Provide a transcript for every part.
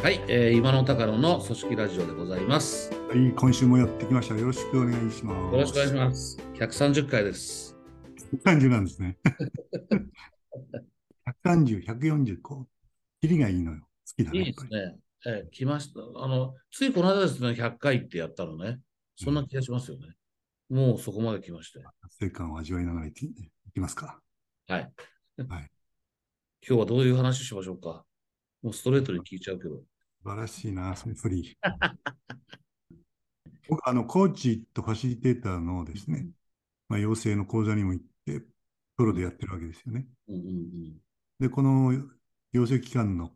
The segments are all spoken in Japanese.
はい、えー、今の高野の組織ラジオでございます。よはい、今週もやってきました。よろしくお願いします。ろしくお願いします。130回です。130なんですね。130、140、こう、キリがいいのよ。好きだね。いいですね。えー来ました。あの、ついこの間ですね、100回ってやったのね。そんな気がしますよね。もうそこまで来まして。達成感を味わいながらいきいきますか。はい。はい。今日はどういう話しましょうか。もうストレートに聞いちゃうけど。素晴らしいな、そのフリー。僕、あの、コーチとファシリテーターのですね、まあ、養成の講座にも行って、プロでやってるわけですよね。うんうんで、この養成機関の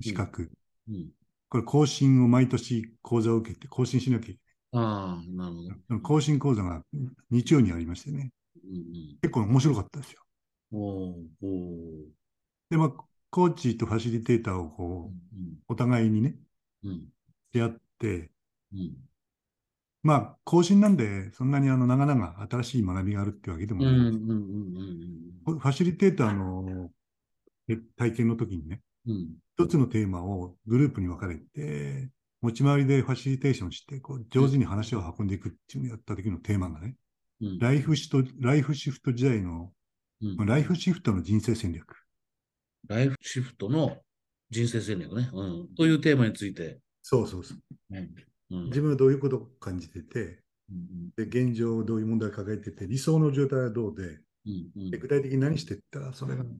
資格、うん。うん、これ更新を毎年講座を受けて、更新しなきゃいけああ、なるほど。更新講座が日曜にありましてね、うんうん、結構面白かったですよ。おーおーで、まあ、コーチとファシリテーターをこう、うんお互いにね、うん。出会って、うん。まあ、更新なんで、そんなにあの長々新しい学びがあるってわけでもうんない。うんうんうんファシリテーターのえ体験の時にね、うん。一つのテーマをグループに分かれて、持ち回りでファシリテーションして、こう上手に話を運んでいくっていうのをやった時のテーマがね、うん。ライフシフト、ライフシフト時代の、ライフシフトの人生戦略。ライフシフトの人生戦略ね。うん。というテーマについて。そうそうそう。うんうん自分はどういうことを感じてて、うんで現状どういう問題を抱えてて、理想の状態はどうで、うんうんで具体的に何していったらそれがうん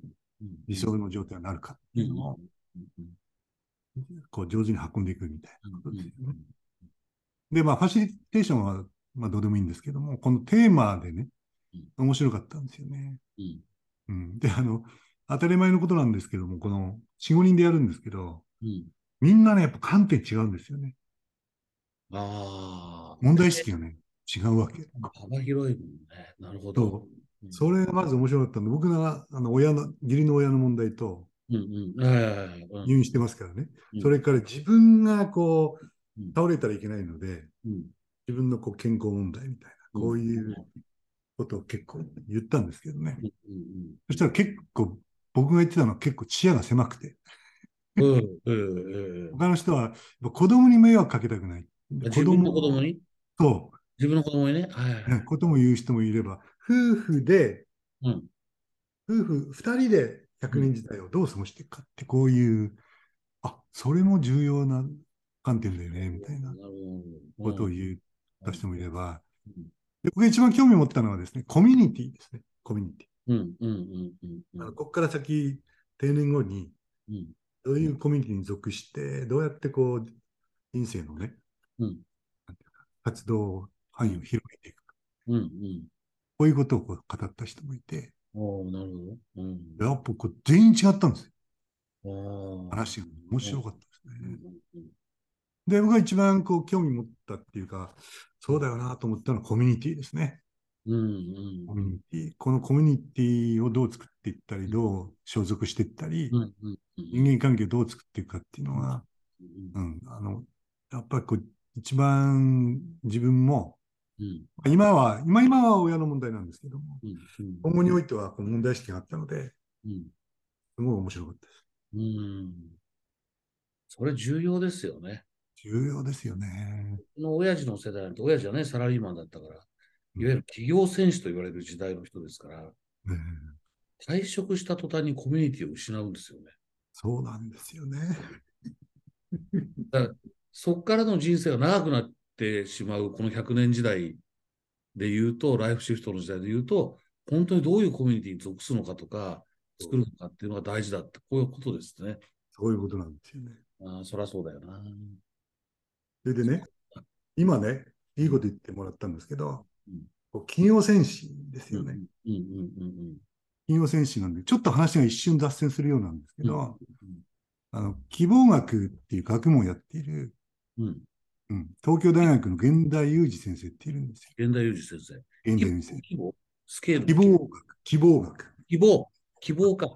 理想の状態になるかっていうのを、うんこう上手に運んでいくみたいなことうんですよね。で、まあ、ファシリテーションは、まあ、どうでもいいんですけども、このテーマでね、面白かったんですよね。うんうん。で、あの、当たり前のことなんですけども、この4、5人でやるんですけど、うんみんなね、やっぱ観点違うんですよね。ああ。問題意識がね、違うわけ。幅広いもんね。なるほど。それがまず面白かったんで、僕が、あの、親の、義理の親の問題とうんうん。入院してますからね。うんそれから自分がこううん、倒れたらいけないので、うん自分のこう健康問題みたいな、こういうことを結構言ったんですけどね。うんそしたら結構、僕が言ってたのは結構視野が狭くて、うんうんうん。うん他の人は子供に迷惑かけたくない。自分の子供。に？そ自分の子供にね？はい。ことも言う人もいれば、夫婦で、うん。夫婦二人で100年時代をどう過ごしていくかって、こういう、あ、それも重要な観点だよね、みたいな。ことを言った人もいれば、うん。で僕が一番興味を持ったのはですね、コミュニティですね、コミュニテうんうんうんうんィ。あのここから先、定年後に、うんどういうコミュニティに属して、どうやってこう、人生のね、うん活動範囲を広げていくか。うんうん。こういうことをこう語った人もいて、おーなるほど。うんやっぱこう全員違ったんですよ。話が面白かったですうんね。うんで、僕が一番こう興味持ったっていうか、そうだよなと思ったのはコミュニティですね。うんうんコミュニティ。このコミュニティをどう作っていったり、どう所属していったり、うんうんうん人間関係をどう作っていくかっていうのは、うん、あの、やっぱりこう、一番自分も、うん今は、今今は親の問題なんですけども、今後においてはこの問題意識があったので、うんすごい面白かったです。うんそれ重要ですよね。重要ですよね。この親父の世代なんて、親父はね、サラリーマンだったから、いわうんゆる企業戦士と言われる時代の人ですから、ね退職した途端にコミュニティを失うんですよね。そうなんですよね。だからそこからの人生が長くなってしまう、この100年時代で言うと、ライフシフトの時代で言うと、本当にどういうコミュニティに属すのかとか、作るのかっていうのが大事だって、こういうことですね。そういうことなんですよね。ああ、そりゃそうだよな。それでね、今ね、いいこと言ってもらったんですけどうん、こう企業戦士ですよね。うんうんうん企業戦士なんで、ちょっと話が一瞬脱線するようなんですけうんど、あの、希望学っていう学問をやっている、うんうん。うん、東京大学の源田裕二先生っているんですよ。現代裕二先生。源田裕二先希望スケール生。希望学、希望学、希望。希望か。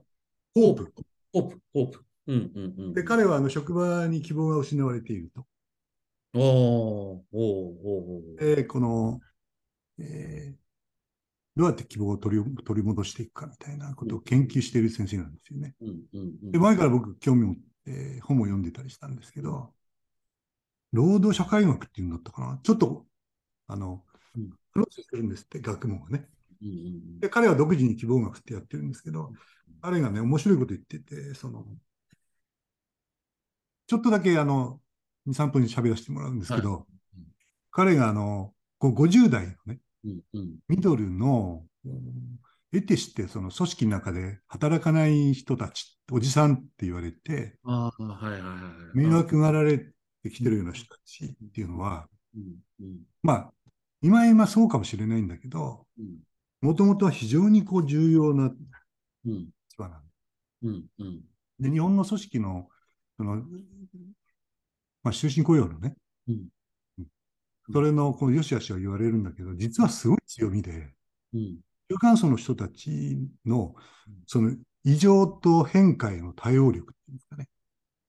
ホープ。ホープ。ホープ。うんうんうん。で、彼はあの職場に希望が失われていると。おーおーおーおーで、この、えーどうやって希望を取り取り戻していくかみたいなことを研究している先生なんですよね。で、前から僕興味を持っえー本を読んでたりしたんですけど、労働社会学っていうんだったかな。ちょっと、あのうん、プロセスするんですって、学問がね。で、彼は独自に希望学ってやってるんですけど、彼がね、面白いこと言ってて、その、ちょっとだけあの、2、3分に喋らせてもらうんですけど、うん彼があの、こう50代のね、うんうん。ミドルの、うん得てしてその組織の中で働かない人たち、おじさんって言われて、ああ、はいはいはいはい。迷惑がられてきてるような人たちっていうのは、うんうんまあ、今今そうかもしれないんだけど、うん。もともとは非常にこう重要なうん。立場なんうんうん。で、日本の組織の、その、まあ、終身雇用のね、うんそれのこの良し悪しは言われるんだけど、実はすごい強みで、うん。中間層の人たちの、その異常と変化への対応力っていうんですかね。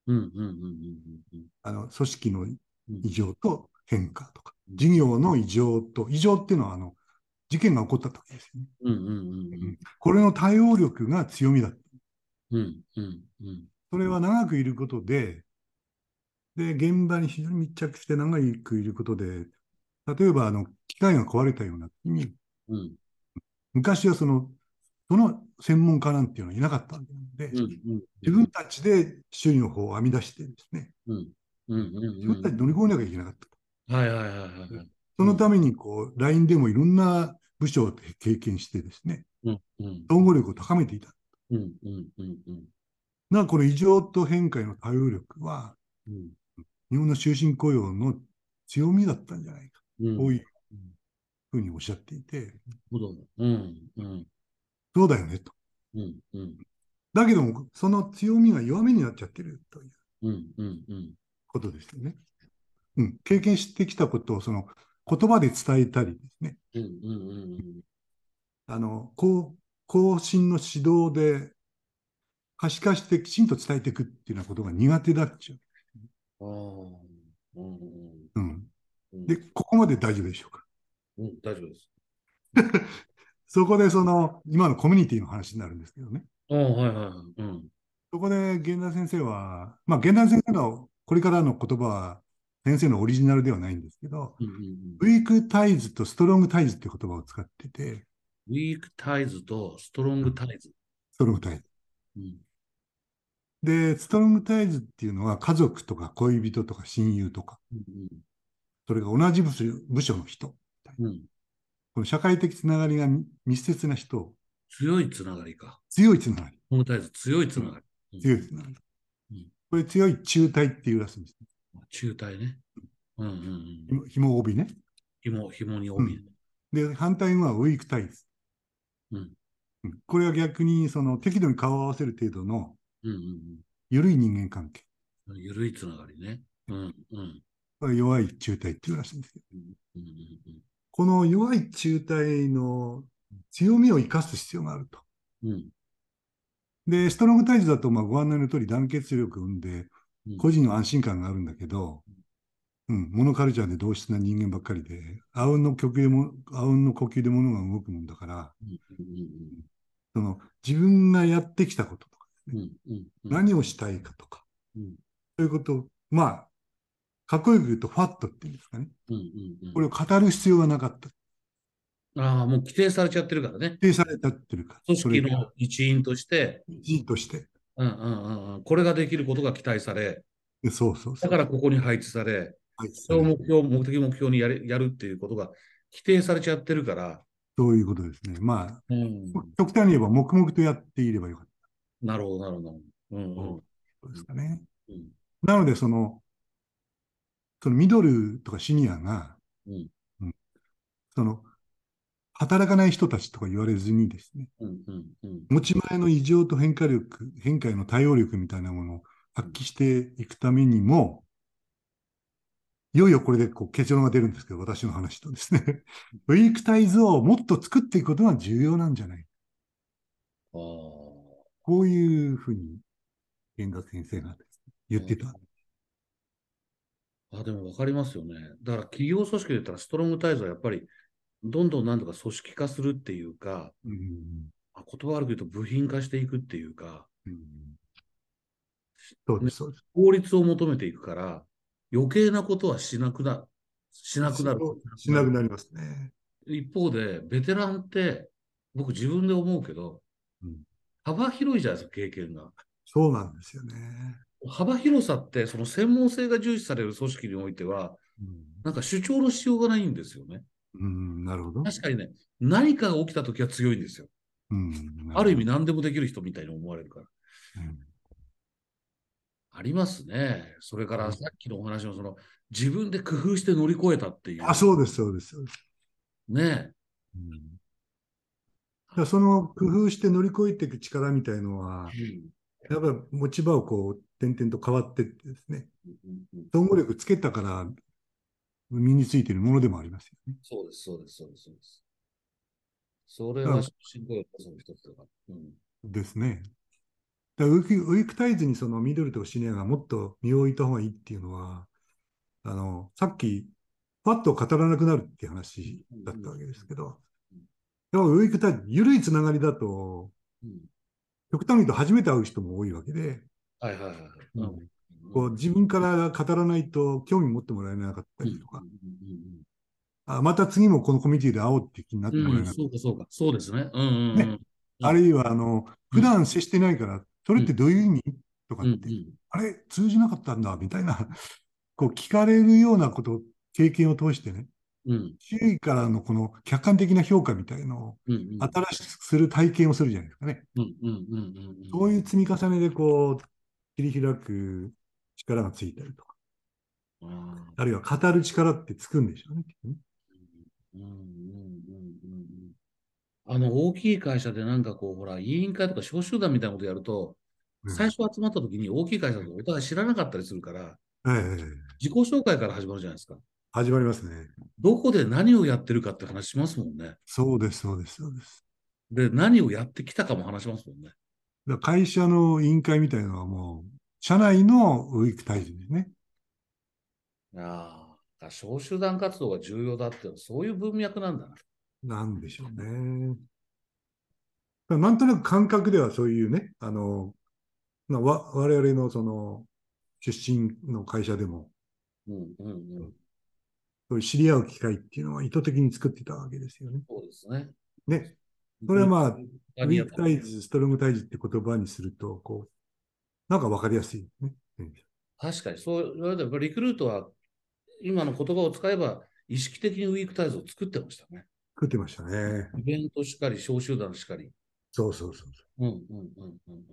うんうんうんうんうんあの、組織のうん。異常と変化とか、事業の異常と、異常っていうのは、あの、事件が起こった時ですよね。うんうんうんこれの対応力が強みだ。うんうんうん。それは長くいることで、で、現場に非常に密着して長くいることで、例えば、あの、機械が壊れたような時に、うん昔はその、その専門家なんていうのはいなかったんで、うんうん自分たちで修理の方を編み出してですね、うんうんうん自分たちで乗り越えなきゃいけなかった。はいはいはいはいはい。そのために、こう、LINE でもいろんな部署を経験してですね、うんうん統合力を高めていた。うんうんうんうんだからこの異常と変化への対応力は、うん日本の終身雇用の強みだったんじゃないか。うん。こういうふうにおっしゃっていて、うんうん。そうだよねと。うんうん。だけども、その強みが弱みになっちゃってるという。ことですよね。うん、経験してきたことをその言葉で伝えたりですね、うんうんうんあの、こう、後進の指導で可視化してきちんと伝えていくっていうようなことが苦手だっちゅう。うん。うんで、ここまで大丈夫でしょうか？うん大丈夫です。そこでその、今のコミュニティの話になるんですけどね。はいはいはいうんそこで源田先生は、まあ、源田先生のこれからの言葉は先生のオリジナルではないんですけど、うんうんうんウィークタイズとストロングタイズっていう言葉を使ってて、ウィークタイズとストロングタイズ。ストロングタイズ。うんで、ストロングタイズっていうのは家族とか恋人とか親友とか、うんそれが同じ部署部署の人、うんうんこの社会的つながりが密接な人、強いつながりか。強いつながり、このタイズ強いつながり。強いつながりうん。これ強い中体っていうらしいんです。中体ね。うんうんうん。紐紐帯ね。紐、紐に帯。で、反対語はウィークタイズ。うんうんこれは逆にその適度に顔を合わせる程度のうんうん緩い人間関係。うん。ゆるいつながりね。うんうん弱い中体っていうらしいんですよ。うんうんうんこの弱い中体の強みを生かす必要があると。うんうんで、ストロングタイズだとまあご案内の通り団結力を生んで、うん個人の安心感があるんだけど、うん、モノカルチャーで同質な人間ばっかりで、あうんの呼吸でも、あうんの呼吸で物が動くもんだから、うんうんその自分がやってきたこと何をしたいかとか、うん。そういうことを、まあ、かっこよく言うとファットっていうんですかね。うんうんうん。これを語る必要がなかった。ああ、もう規定されちゃってるからね。否定されたっていうか、組織の一員として、一員として。うんうんうんうん、これができることが期待され、でそうそう。だからここに配置され、はいそれを目標、目的、目標にやるやるっていうことが規定されちゃってるから、そういうことですね。まあ、うん、極端に言えば黙々とやっていればよかっなるほど、なるほど。うんうん。たですかね。うん。なので、その、そのミドルとかシニアが、うん。その、働かない人たちとか言われずにですね、うんうんうん。持ち前の異常と変化力、変化への対応力みたいなものを発揮していくためにも、いよいよこれでこう結論が出るんですけど、私の話とですね、ウィークタイズをもっと作っていくことが重要なんじゃないあーこういうふうに、源田先生が言ってた。あ、でも分かりますよね。だから企業組織で言ったらストロングタイズはやっぱりどんどんなんとか組織化するっていうか、うんあ言葉悪く言うと部品化していくっていうか、うんそうです、そうです。効率を求めていくから、余計なことはしなくな、しなくなる。しなくなりますね。一方で、ベテランって、僕自分で思うけど、うん幅広いじゃないですか、経験が。そうなんですよね。幅広さって、その専門性が重視される組織においては、うん、なんか主張のしようがないんですよね。うん、なるほど。確かにね、何かが起きたときは強いんですよ。うん、ある意味何でもできる人みたいに思われるから。うんありますね。それからうんさっきのお話のその、自分で工夫して乗り越えたっていう。あ、そうです、そうです。そうですねうんその工夫して乗り越えていく力みたいのは、やっぱり持ち場をこう、点々と変わってってですね、うん総合力つけたから身についているものでもありますよね。そうです、そうです、そうです、そうです。それは進行要素の一つだから。うんですね。だウィークウィークタイズにそのミドルとシニアがもっと身を置いた方がいいっていうのは、あの、さっき、パッと語らなくなるっていう話だったわけですけど、でもウィークタイズ、緩いつながりだと、うん。極端に言うと初めて会う人も多いわけで、はいはいはいこう自分から語らないと興味持ってもらえなかったりとか、あまた次もこのコミュニティで会おうって気になってうんうんうんもらえなかったそうかそうか。そうですね。うんうんうん。ね。あるいは、あの、普段接してないから、それってどういう意味？とかうんって、あれ？通じなかったんだ、みたいな、こう聞かれるようなこと、経験を通してね、うん。うん周囲からのこの客観的な評価みたいのを新しくする体験をするじゃないですかね。そういう積み重ねでこう、切り開く力がついたりと。か、あるいは語る力ってつくんでしょうね。あの、大きい会社でなんかこう、ほら、委員会とか小集団みたいなことやると、うん。最初集まった時に大きい会社だとお互い知らなかったりするから、ええ。自己紹介から始まるじゃないですか。始まりますね。どこで何をやってるかって話しますもんね。そうです、そうです、そうです。で、何をやってきたかも話しますもんね。だ会社の委員会みたいなのはもう、社内のウィークタイズですね。ああ、小集団活動が重要だっていうのはそういう文脈なんだな。なんでしょうね。なんとなく感覚ではそういうね、あの、まあ、わ我々のその出身の会社でも、うんうんうん。そういう知り合う機会っていうのは意図的に作ってたわけですよね。そうですね。ね。それはまあ、ウあィークタイズ、ストロングタイズって言葉にすると、こう、なんかわかりやすいね。うん確かに、そう言われたら、リクルートは今の言葉を使えば、意識的にウィークタイズを作ってましたね。作ってましたね。イベントしかり、小集団しかり。そうそうそう。うんうんうんうんうん。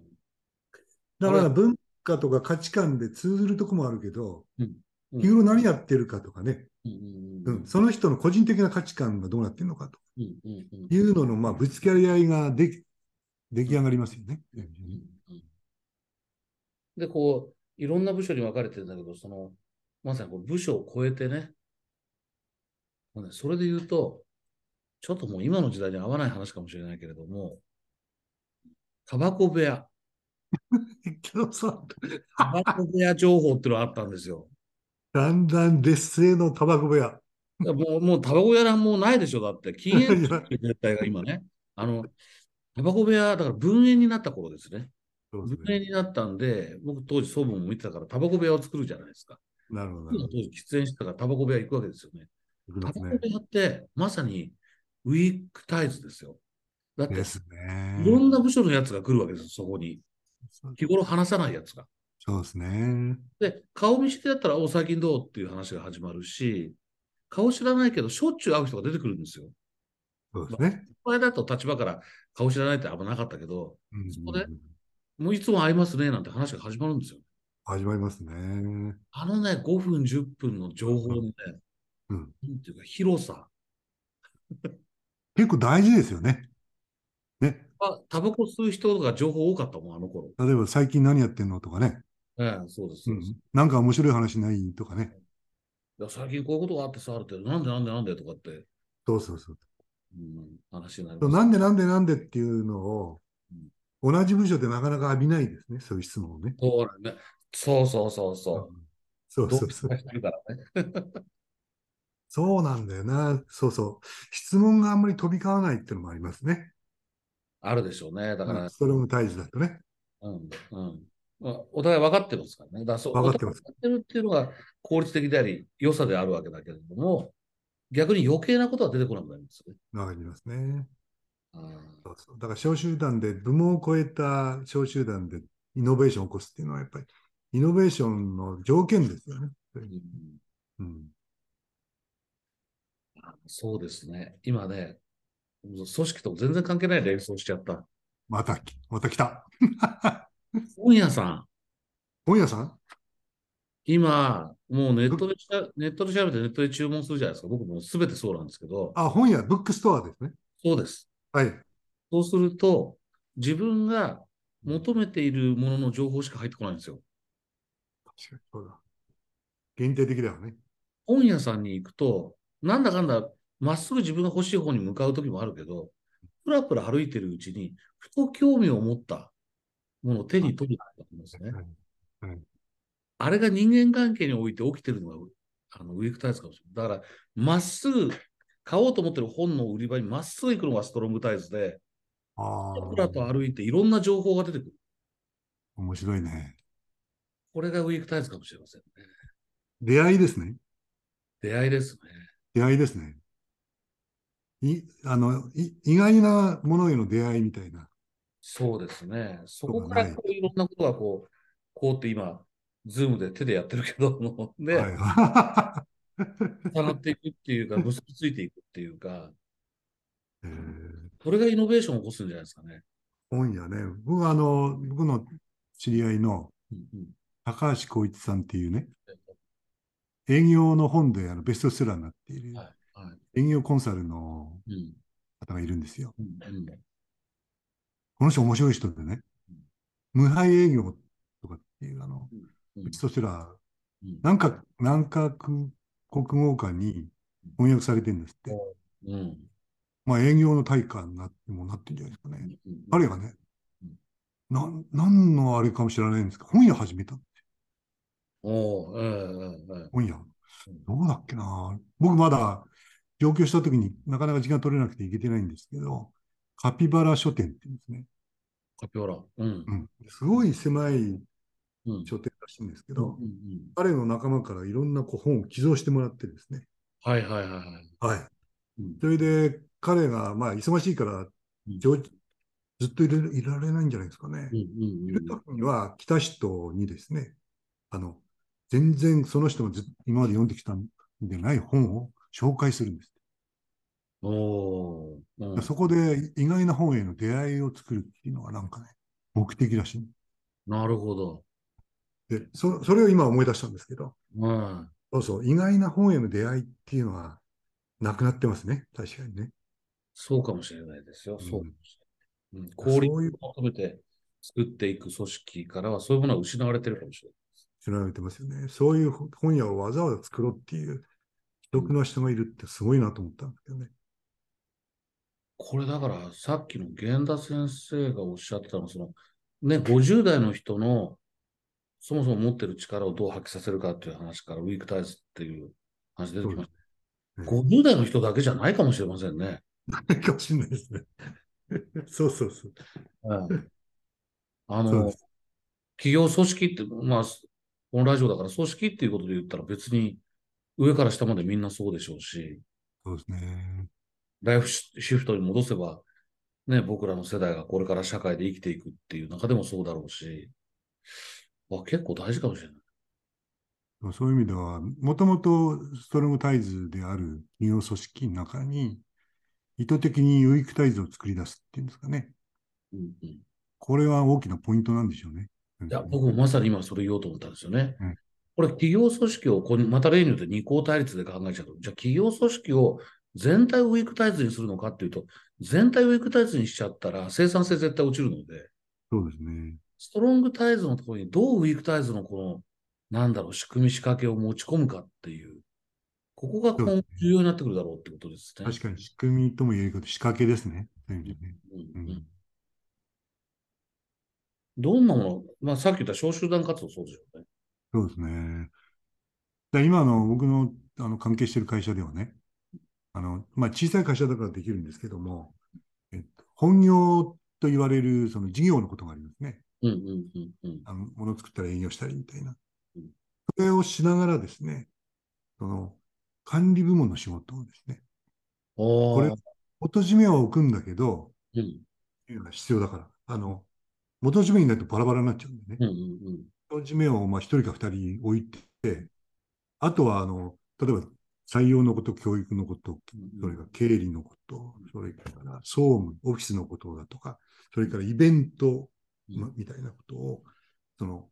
だから文化とか価値観で通ずるとこもあるけど、うん日頃何やってるかとかね、うんその人の個人的な価値観がどうなってるのかと。いうのの、まあ、ぶつかり合いができ出来上がりますよね。で、こう、いろんな部署に分かれてるんだけど、その、まさにこう部署を超えてね、それで言うと、ちょっともう今の時代に合わない話かもしれないけれども、タバコ部屋、タバコ部屋情報っていうのがあったんですよ。だんだん劣勢のタバコ部屋。もう、もうタバコ屋なんもうないでしょ、だって。禁煙絶対が今ね。あの、タバコ部屋、だから分煙になった頃ですね。分そうですね煙になったんで、僕当時総務も見てたからタバコ部屋を作るじゃないですか。なるほど。当時喫煙してたからタバコ部屋行くわけですよね。ねタバコ部屋ってまさにウィークタイズですよ。だって、ですねいろんな部署のやつが来るわけですよ、そこに。日頃話さないやつが。そうですね。で、顔見知りだったら、お、最近どうっていう話が始まるし、顔知らないけど、しょっちゅう会う人が出てくるんですよ。そうですね。前だと立場から顔知らないってあんまなかったけど、うんそこでもういつも会いますねなんて話が始まるんですよ。始まりますね。あのね、5分、10分の情報のね、うんなんていうか、広さ。結構大事ですよね。ね。あ、タバコ吸う人が情報多かったもん、あの頃。例えば最近何やってんのとかね。ええ、そうです。なんか面白い話ないとかね。いや最近こういうことがあってさ、って、なんでなんでなんでとかって、そうそうそう。うん、話になります。なんでなんでなんでっていうのを、同じ部署でなかなか浴びないですね。そういう質問をね。そうだね。そうそうそうそう。そうそうそう。そうなんだよな。そうそう。質問があんまり飛び交わないっていうのもありますね。あるでしょうね。だから、ストロングタイズだとね。うん、うん。まあ、お互い分かってますからね。だそう分かってます分かってるっていうのが効率的であり、良さであるわけだけれども、逆に余計なことは出てこなくなりますよね。わかりますね。あそうそうだから小集団で、部門を超えた小集団でイノベーションを起こすっていうのは、やっぱりイノベーションの条件ですよね。ーうんうん、そうですね。今ね、組織と全然関係ない連想しちゃった。また、また来た。本屋さん、本屋さん？今、もうネットでしゃネットで調べてネットで注文するじゃないですか。僕も全てそうなんですけど、あ、本屋、ブックストアですね。そうです。はい。そうすると、自分が求めているものの情報しか入ってこないんですよ。確かにそうだ。限定的だよね。本屋さんに行くと、なんだかんだ、まっすぐ自分が欲しい方に向かう時もあるけど、ぷらぷら歩いてるうちに、ふと興味を持ったものを手に取るってことですね。はいあれが人間関係において起きてるのが、あのウィークタイズかもしれない。だから、まっすぐ買おうと思ってる本の売り場にまっすぐ行くのがストロングタイズで、あぷらとあ、歩いていろんな情報が出てくる。面白いね。これがウィークタイズかもしれませんね。出会いですね。出会いですね。出会いですね。いあのい意外なものへの出会いみたいな。そうですね。そこからこういろんなことがこう、こうって今、ズームで手でやってるけども、で、はいはつながっていくっていうか、結びついていくっていうか、い。えーこれがイノベーションを起こすんじゃないですかね。本屋ね。僕あの、僕の知り合いの高橋光一さんっていうね、営業の本であのベストセラーになっているはい。はい。営業コンサルのうん。方がいるんですよ。うんうんこの人面白い人でね、無敗営業とかっていうあの、うん。ベストセラー、うん。何か、国語化に翻訳されてるんですって。うん。まあ営業の対価になってもなってるんじゃないですかね。うん。彼がねうん、なん、何のあれかもしれないんですけど、本屋始めた。おーええええええ本屋。どうだっけな僕まだ上京した時になかなか時間取れなくて行けてないんですけど、カピバラ書店って言うんですね。カピオラ。うんう。ん。すごい狭いうん。書店らしいんですけど、うんうんうん彼の仲間からいろんなこう本を寄贈してもらってですね。はいはいはいはい。はい。うんそれで彼がまあ忙しいからうん上ずっといれいられないんじゃないですかね。うんうんいる時には来た人にですね、あの、全然その人がず今まで読んできたんでない本を紹介するんです。うん。おーうんそこで意外な本への出会いを作るっていうのがなんかね、目的らしい。なるほど。で、そそれを今思い出したんですけど、うん。そうそう、意外な本への出会いっていうのはなくなってますね。確かにね。そうかもしれないですよ。うんそうかもしれない。うん、効率そういうを求めて作っていく組織からはそういうものは失われてるかもしれない。知られてますよね。そういう本屋をわざわざ作ろうっていう、既得な人がいるってすごいなと思ったんですけどね。これだからさっきの源田先生がおっしゃってたのは、そのね、50代の人のそもそも持ってる力をどう発揮させるかっていう話からウィークタイズっていう話出てきました。うん50代の人だけじゃないかもしれませんね。ないかもしれないですね。そうそうそう。うんあの企業組織って、まあ、このラジオだから組織っていうことで言ったら別に上から下までみんなそうでしょうし、そうですね。ライフシフトに戻せば、ね、僕らの世代がこれから社会で生きていくっていう中でもそうだろうし、あ結構大事かもしれない。そういう意味では、もともとストロングタイズである企業組織の中に、意図的にウィークタイズを作り出すっていうんですかね。うんうん、いこれは大きなポイントなんでしょうね。や、僕もまさに今それ言おうと思ったんですよね。うんこれ企業組織をこう、また例によって二項対立で考えちゃうと、じゃあ企業組織を全体をウィークタイズにするのかっていうと、全体をウィークタイズにしちゃったら生産性絶対落ちるので、そうですね。ストロングタイズのところにどうウィークタイズのこの、なんだろう、仕組み仕掛けを持ち込むかっていう、ここが今後重要になってくるだろうってことですね。確かに仕組みとも言えるけど、仕掛けですね。そういう意味でね。うんううんんどんなもの、まあさっき言った小集団活動そうでしょうね。そうですね。で今の僕のあの関係している会社ではね、あのまあ、小さい会社だからできるんですけども、えっと、本業と言われるその事業のことがありますね。うんうんうんうん。あの、物作ったら営業したりみたいなうん。それをしながらですね、その、管理部門の仕事をですね、おこれ、元締めは置くんだけど、うんいうのが必要だから、あの、元締めになるとバラバラになっちゃうんでねう。んうん元締めをまあ一人か二人置いて、あとは、あの、例えば採用のこと、教育のこと、うん。それから経理のこと、それから総務、オフィスのことだとか、それからイベントみたいなことを、その、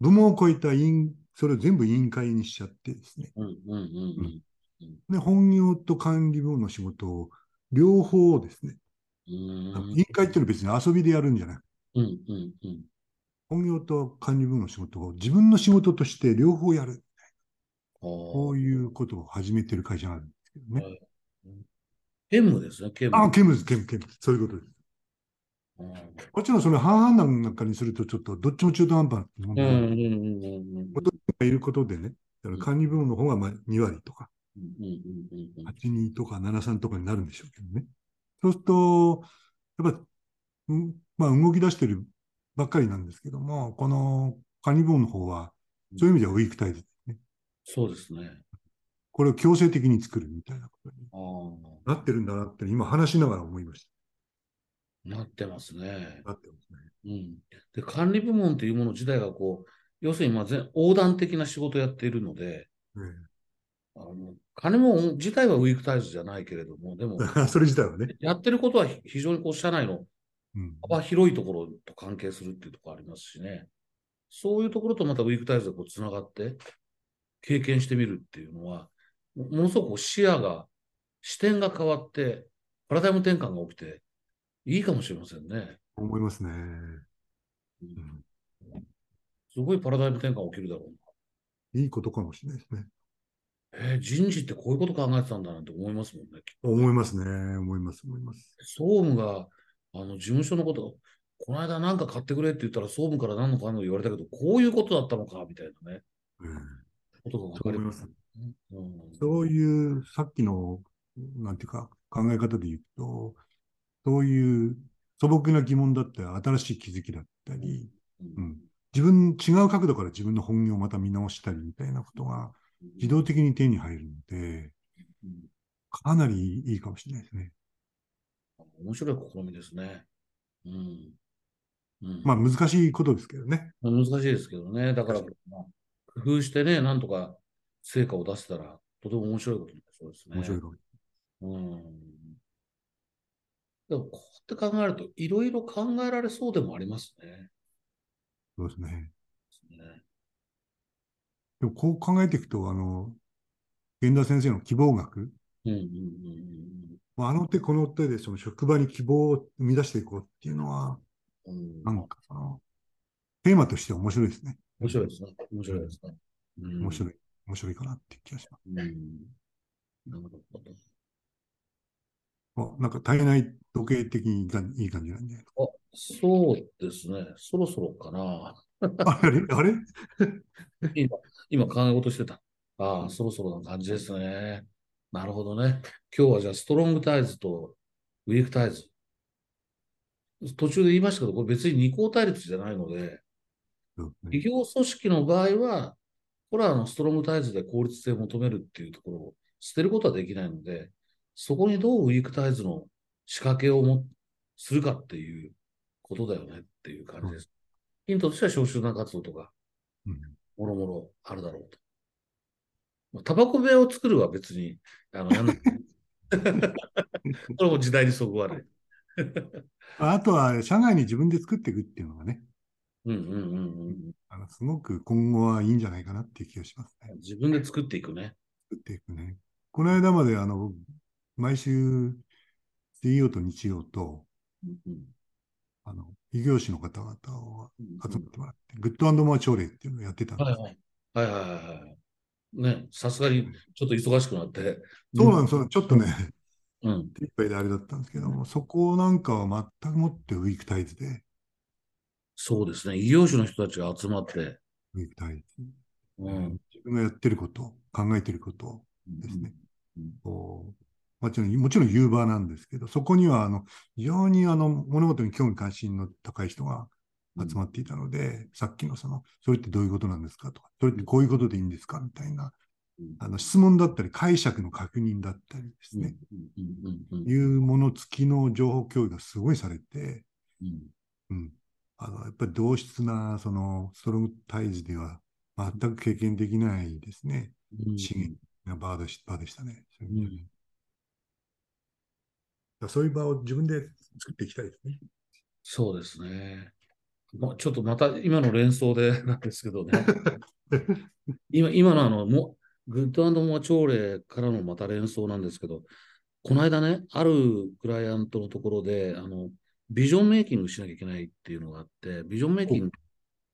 部門を超えた委員、それを全部委員会にしちゃってですね。で、本業と管理部門の仕事を両方ですね、委員会っていうのは別に遊びでやるんじゃない。うんうんうん。本業と管理部門の仕事を自分の仕事として両方やる。ここういうことを始めてる会社があるんですけどね。兼務ですね、兼あ、務。兼務です、兼務、兼務。そういうことです。うんもちろんそれ半々なんかにするとちょっとどっちも中途半端なものがいることでね、だから管理部門の方がまあ2割とか、うんうんうんうん82とか73とかになるんでしょうけどね。そうすると、やっぱ、うんまあ動き出してるばっかりなんですけども、この管理部門の方は、そういう意味ではウィークタイズ。そうですね。これを強制的に作るみたいなことになってるんだなって今話しながら思いましなってますね。た。なってますね。うん。で、管理部門というもの自体がこう、要するにまあ全横断的な仕事をやっているので、えあの管理部門自体はウィークタイズじゃないけれども、でも、え それ自体はね。やってることは非常にこう社内のうん。幅広いところと関係するっていうところありますしね。そういうところとまたウィークタイズでこうつながって経験してみるっていうのは、もものすごく視野が、視点が変わって、パラダイム転換が起きて、いいかもしれませんね。思いますね。ううんんすごいパラダイム転換起きるだろうな。いいことかもしれないですね。えー人事ってこういうこと考えてたんだなんて思いますもんね。思いますね。思います、思います。総務が、あの、事務所のこと、この間なんか買ってくれって言ったら総務から何のかんの言われたけど、こういうことだったのか、みたいなね、ええことが分かりまそう思いますそういう、さっきの、なんていうか、考え方で言うと、そういう素朴な疑問だったり、新しい気づきだったり、うん自分、違う角度から自分の本業をまた見直したりみたいなことが自動的に手に入るので、うんかなりいいかもしれないですね。面白い試みですね。うん。うん、まあ難しいことですけどね。難しいですけどね。だから、まあ、工夫してね、なんとか成果を出せたら、とても面白いことになりそうですね。面白い。うん。でも、こうやって考えると、いろいろ考えられそうでもありますね。そうですね。ねでもこう考えていくと、あの、源田先生の希望学、うんうんうんまああの手この手でその職場に希望を生み出していこうっていうのは、うんうん。なんかその、テーマとして面白いですね。面白いですね。面白いですね。うん面白い、面白いかなっていう気がします。うん。なるほど。あなんか体内時計的にいい感じなんじゃないあ、そうですね。そろそろかな。あれ？あれ？今、今考え事してた。ああ、そろそろな感じですね。なるほどね。今日はじゃあ、ストロングタイズとウィークタイズ。途中で言いましたけど、これ別に二項対立じゃないので、企業組織の場合は、これはあのストロングタイズで効率性を求めるっていうところを捨てることはできないので、そこにどうウィークタイズの仕掛けをもするかっていうことだよねっていう感じです。ヒントとしては小集団活動とか、うんもろもろあるだろうと。まあタバコ部屋を作るは別に、あの、なくていい これも時代にそぐわない。あとは、社外に自分で作っていくっていうのがね。あのすごく今後はいいんじゃないかなっていう気がしますね。自分で作っていくね。作っていくね。この間まで、あの、毎週、水曜と日曜と、うんうんあの、異業種の方々をうん集まってもらって、グッドモア朝礼っていうのをやってたんです。はいはい。はいはいはいはい。ね、さすがにちょっと忙しくなって。そうなんです、そうちょっとね、うん。手いっぱいであれだったんですけども、そこなんかは全くもってウィークタイズで、そうですね。異業種の人たちが集まって。ウィークタイズ。うん。自分がやってること、考えてることですね。うん。もちろん、もちろんユーバーなんですけど、そこには、あの、非常にあの、物事に興味関心の高い人が集まっていたので、さっきのその、それってどういうことなんですかとか、それってこういうことでいいんですかみたいな、あの質問だったり解釈の確認だったりですね、いうもの付きの情報共有がすごいされて、うんあのやっぱり同質なそのストロング対峙では全く経験できないですね、資源な場で場でしたね。そういう場を自分で作っていきたいですね。そうですね。まあ、ちょっとまた今の連想でなんですけどね。今今のあのもグッドモア朝礼からのまた連想なんですけど、この間ね、あるクライアントのところで、あの、ビジョンメイキングしなきゃいけないっていうのがあって、ビジョンメイキング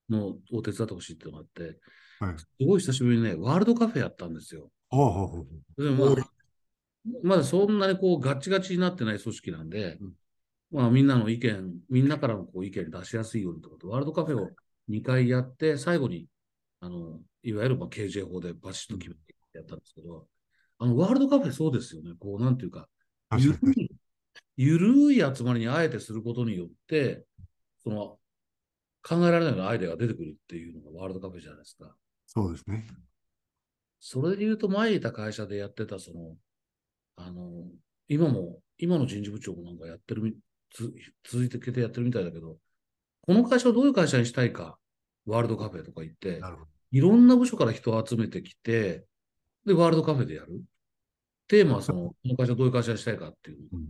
のを手伝ってほしいっていうのがあって、はい、すごい久しぶりにね、ワールドカフェやったんですよ。でまあ、まだそんなにこうガチガチになってない組織なんで、うん、まあみんなの意見、みんなからのこう意見出しやすいようにとかワールドカフェを2回やって、最後に、あの、いわゆるまあ KJ 法でバシッと決めてやったんですけど、あの、ワールドカフェそうですよね。こう、なんていうか、い、ゆるい集まりにあえてすることによって、その、考えられないようなアイデアが出てくるっていうのがワールドカフェじゃないですか。そうですね。それで言うと、前いた会社でやってた、その、あの、今も、今の人事部長もなんかやってるつ、続いてけてやってるみたいだけど、この会社をどういう会社にしたいか、ワールドカフェとか言って、いろんな部署から人を集めてきて、で、ワールドカフェでやる。テーマはその、この会社どういう会社にしたいかっていう。うん、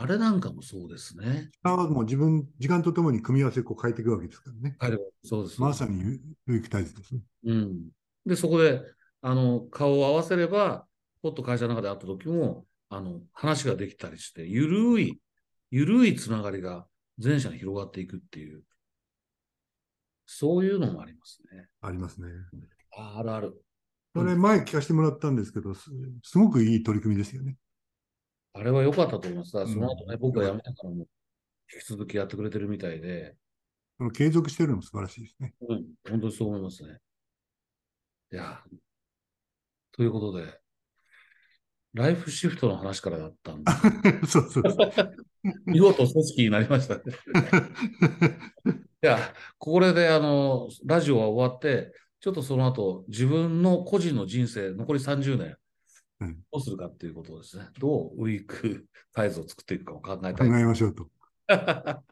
あれなんかもそうですね。あもう自分、時間とともに組み合わせを変えていくわけですからね。はい、そうです。まさに有益体質ですね。うん。で、そこで、あの、顔を合わせれば、ポッと会社の中で会った時も、あの、話ができたりして、ゆるい、ゆるいつながりが全社に広がっていくっていう、そういうのもありますね。ありますね。ああるある。それ前聞かせてもらったんですけど、すすごくいい取り組みですよね。あれは良かったと思います。その後ね、うん、僕が辞めたからも引き続きやってくれてるみたいで。その継続してるのも素晴らしいですね。うん、本当にそう思いますね。いや、ということで、ライフシフトの話からだったんで。そうそうそう。見事組織になりましたね。いや、これであの、ラジオは終わって、ちょっとその後、自分の個人の人生、残り30年、どうするかっていうことですね。どうウィークサイズを作っていくかを考えたい。考えましょうと。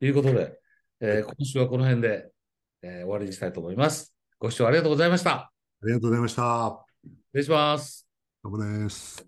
いうことで、えー、今週はこの辺で、えー、終わりにしたいと思います。ご視聴ありがとうございました。ありがとうございました。失礼します。どうもです。